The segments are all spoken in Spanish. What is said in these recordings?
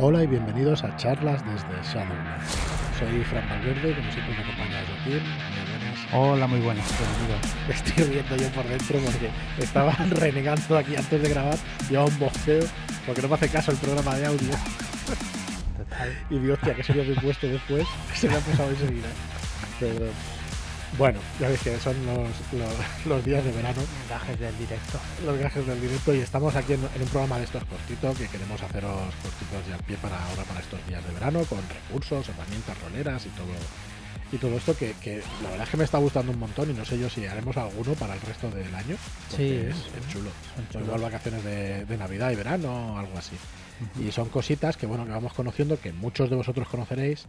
Hola y bienvenidos a charlas desde Shadowlands. Soy Fran Valverde como siempre me acompaña Joaquín. Muy buenas. Hola, muy buenas, bienvenidos. Me estoy riendo yo por dentro porque estaba renegando aquí antes de grabar, llevaba un bosqueo porque no me hace caso el programa de audio. Total. Y digo, hostia, ¿qué sería mi puesto después? Se me ha pasado enseguida. Pero bueno, ya veis que son los, los, los días de verano, Gajes del directo. los gajes del directo y estamos aquí en, en un programa de estos cortitos que queremos haceros cortitos y al pie para ahora para estos días de verano con recursos, herramientas roleras y todo y todo esto que, que la verdad es que me está gustando un montón y no sé yo si haremos alguno para el resto del año Sí, es, es chulo. igual vacaciones de, de Navidad y verano o algo así. Y son cositas que bueno que vamos conociendo que muchos de vosotros conoceréis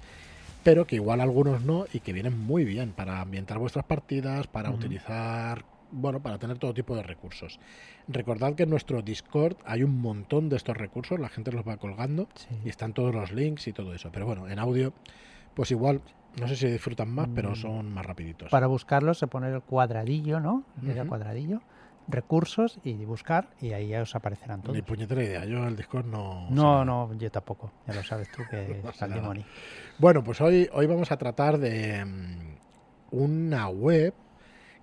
pero que igual algunos no y que vienen muy bien para ambientar vuestras partidas para utilizar bueno para tener todo tipo de recursos recordad que en nuestro discord hay un montón de estos recursos la gente los va colgando Sí. y están todos los links y todo eso pero bueno en audio pues igual no sé si disfrutan más pero Mm. son más rapiditos Para buscarlo se pone el cuadradillo, ¿no? Ujú. cuadradillo. Recursos y buscar y ahí ya os aparecerán todos. ni puñetera idea yo el discord no No, no, yo tampoco. Ya lo sabes tú que No es demonio. Bueno, pues hoy, hoy vamos a tratar de mm, una web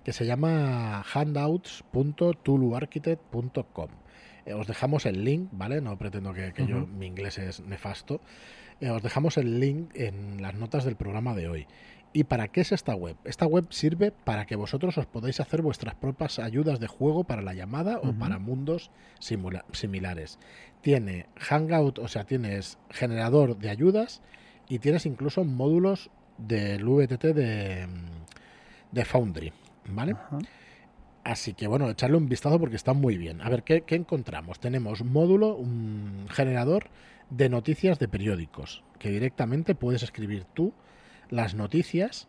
que se llama handouts.tuluarchitect.com. Eh, os dejamos el link, ¿vale? No pretendo que, que yo, mi inglés es nefasto. Eh, os dejamos el link en las notas del programa de hoy. ¿Y para qué es esta web? Esta web sirve para que vosotros os podáis hacer vuestras propias ayudas de juego para la llamada o para mundos simula- similares. Tiene Hangout, o sea, tienes generador de ayudas y tienes incluso módulos del VTT de, de Foundry, ¿vale? Así que bueno, echarle un vistazo porque está muy bien. A ver, ¿qué, qué encontramos? Tenemos un módulo, un generador de noticias de periódicos, que directamente puedes escribir tú las noticias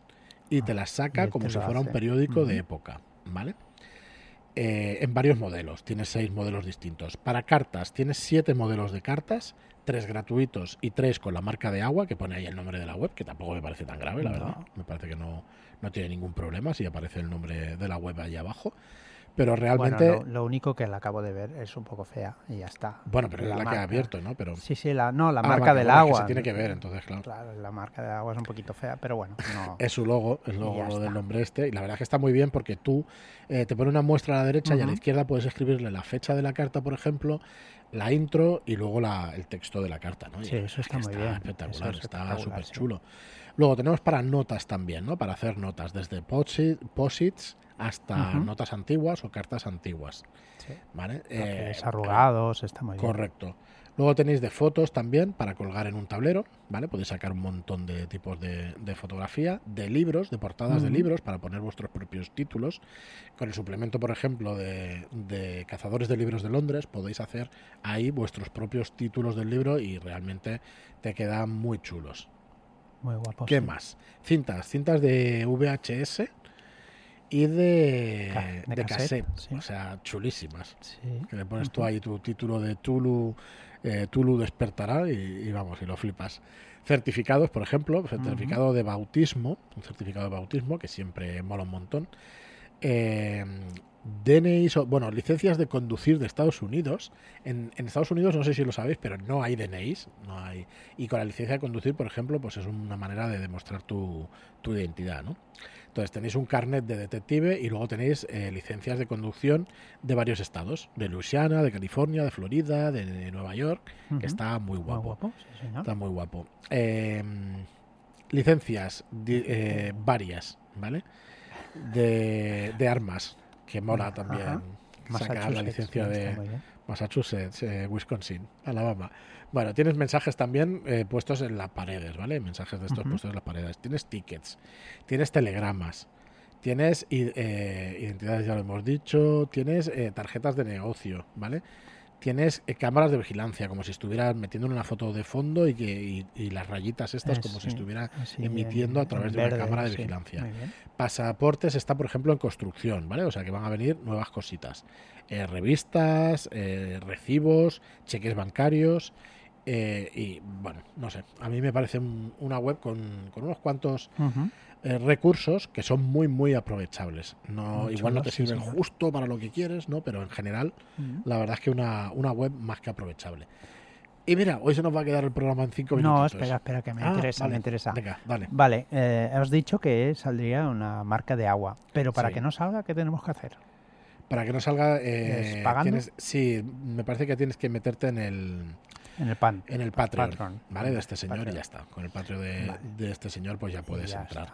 y te las saca como si fuera un periódico de época, ¿vale? Eh, en varios modelos, tienes seis modelos distintos. Para cartas, tienes siete modelos de cartas, tres gratuitos y tres con la marca de agua, que pone ahí el nombre de la web, que tampoco me parece tan grave, la No. verdad. Me parece que no, no tiene ningún problema si aparece el nombre de la web ahí abajo. Pero realmente, Bueno, lo, lo único que la acabo de ver es un poco fea y ya está. bueno, pero es la que ha abierto, ¿no? Pero Sí, sí, la, no, la Ah, marca del que agua. se tiene que ver, entonces, claro. Claro, la marca del agua es un poquito fea, pero bueno, no. es su logo, el logo del nombre este. Y la verdad es que está muy bien porque tú eh, te pone una muestra a la derecha y a la izquierda puedes escribirle la fecha de la carta, por ejemplo, la intro y luego la- el texto de la carta. ¿no? Y Sí, eso está muy está bien, espectacular, eso está súper sí. chulo. Luego tenemos para notas también, ¿no? Para hacer notas, desde posit- posits hasta notas antiguas o cartas antiguas. Sí. ¿Vale? Eh, arrugados, está muy bien. Correcto. Luego tenéis de fotos también para colgar en un tablero, ¿vale? Podéis sacar un montón de tipos de, de fotografía, de libros, de portadas de libros para poner vuestros propios títulos. Con el suplemento, por ejemplo, de, de Cazadores de Libros de Londres, podéis hacer ahí vuestros propios títulos del libro y realmente te quedan muy chulos. Muy guapo. ¿Qué sí. más? Cintas, cintas de VHS y de, de de cassette, cassette, sí. o sea, chulísimas Sí. que le pones tú ahí tu título de Tulu, eh, Tulu despertará y, y vamos, y lo flipas. Certificados, por ejemplo, certificado de bautismo, un certificado de bautismo que siempre mola un montón. Eh, DNI, o- bueno, licencias de conducir de Estados Unidos. En, en Estados Unidos, no sé si lo sabéis, pero no hay DNIs, no hay. Y con la licencia de conducir, por ejemplo, pues es una manera de demostrar tu, tu identidad, ¿no? Entonces tenéis un carnet de detective y luego tenéis eh, licencias de conducción de varios estados, de Luisiana, de California, de Florida, de Nueva York, que está muy Muy guapo. sí. Está muy guapo. Eh, licencias eh, varias, ¿vale? De, de armas, que mola Ajá. también sacar la licencia de. Massachusetts, eh, Wisconsin, Alabama. Bueno, tienes mensajes también eh, puestos en las paredes, ¿vale? Mensajes de estos puestos en las paredes. Tienes tickets, tienes telegramas, tienes eh, identidades, ya lo hemos dicho, tienes eh, tarjetas de negocio, ¿vale? Tienes eh, cámaras de vigilancia, como si estuvieras metiendo una foto de fondo y, que, y, y las rayitas estas, como si estuviera emitiendo a través de una cámara de sí, vigilancia. Pasaportes está, por ejemplo, en construcción, ¿vale? O sea que van a venir nuevas cositas. Eh, revistas, eh, recibos, cheques bancarios. eh, y bueno, no sé. A mí me parece un- una web con, con unos cuantos. Eh, recursos que son muy, muy aprovechables. No, igual no te sirven justo para lo que quieres, ¿no? Pero en general, la verdad es que una, una web más que aprovechable. Y mira, hoy se nos va a quedar el programa en cinco minutos. No, espera, espera, que me Ah, interesa, vale. me interesa. Venga, dale. Vale, eh, has dicho que saldría una marca de agua, pero para Sí. que no salga, ¿qué tenemos que hacer? Para que no salga... eh, ¿Es pagando? tienes- sí, me parece que tienes que meterte en el, En el pan. en el Patreon. ¿vale? De este señor Patreon. y ya está. Con el Patreon de, Vale. de este señor pues ya puedes ya entrar.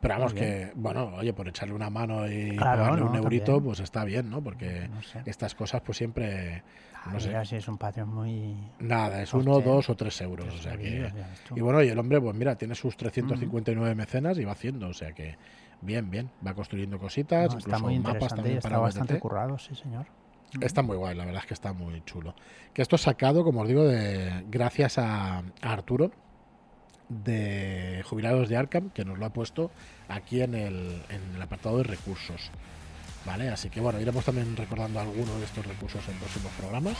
Pero vamos que, bueno, oye, por echarle una mano y Claro, pagarle no, un eurito, también. pues está bien, ¿no? Porque No sé. estas cosas pues siempre... Ah, no sé. mira si es un Patreon muy... Nada, es uno, dos o tres euros. Tres o sea que, y bueno, y el hombre, pues mira, tiene sus 359 mecenas y va haciendo, o sea que bien, bien, va construyendo cositas, No, incluso está muy mapas también está para bastante currado, sí, señor. Está muy guay, la verdad es que está muy chulo. Que esto es sacado, como os digo, de gracias a, a Arturo de Jubilados de Arkham, que nos lo ha puesto aquí en el, en el apartado de recursos. ¿Vale? Así que bueno, iremos también recordando algunos de estos recursos en próximos programas.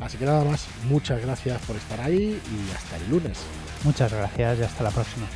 Así que nada más, muchas gracias por estar ahí y hasta el lunes. Muchas gracias y hasta la próxima.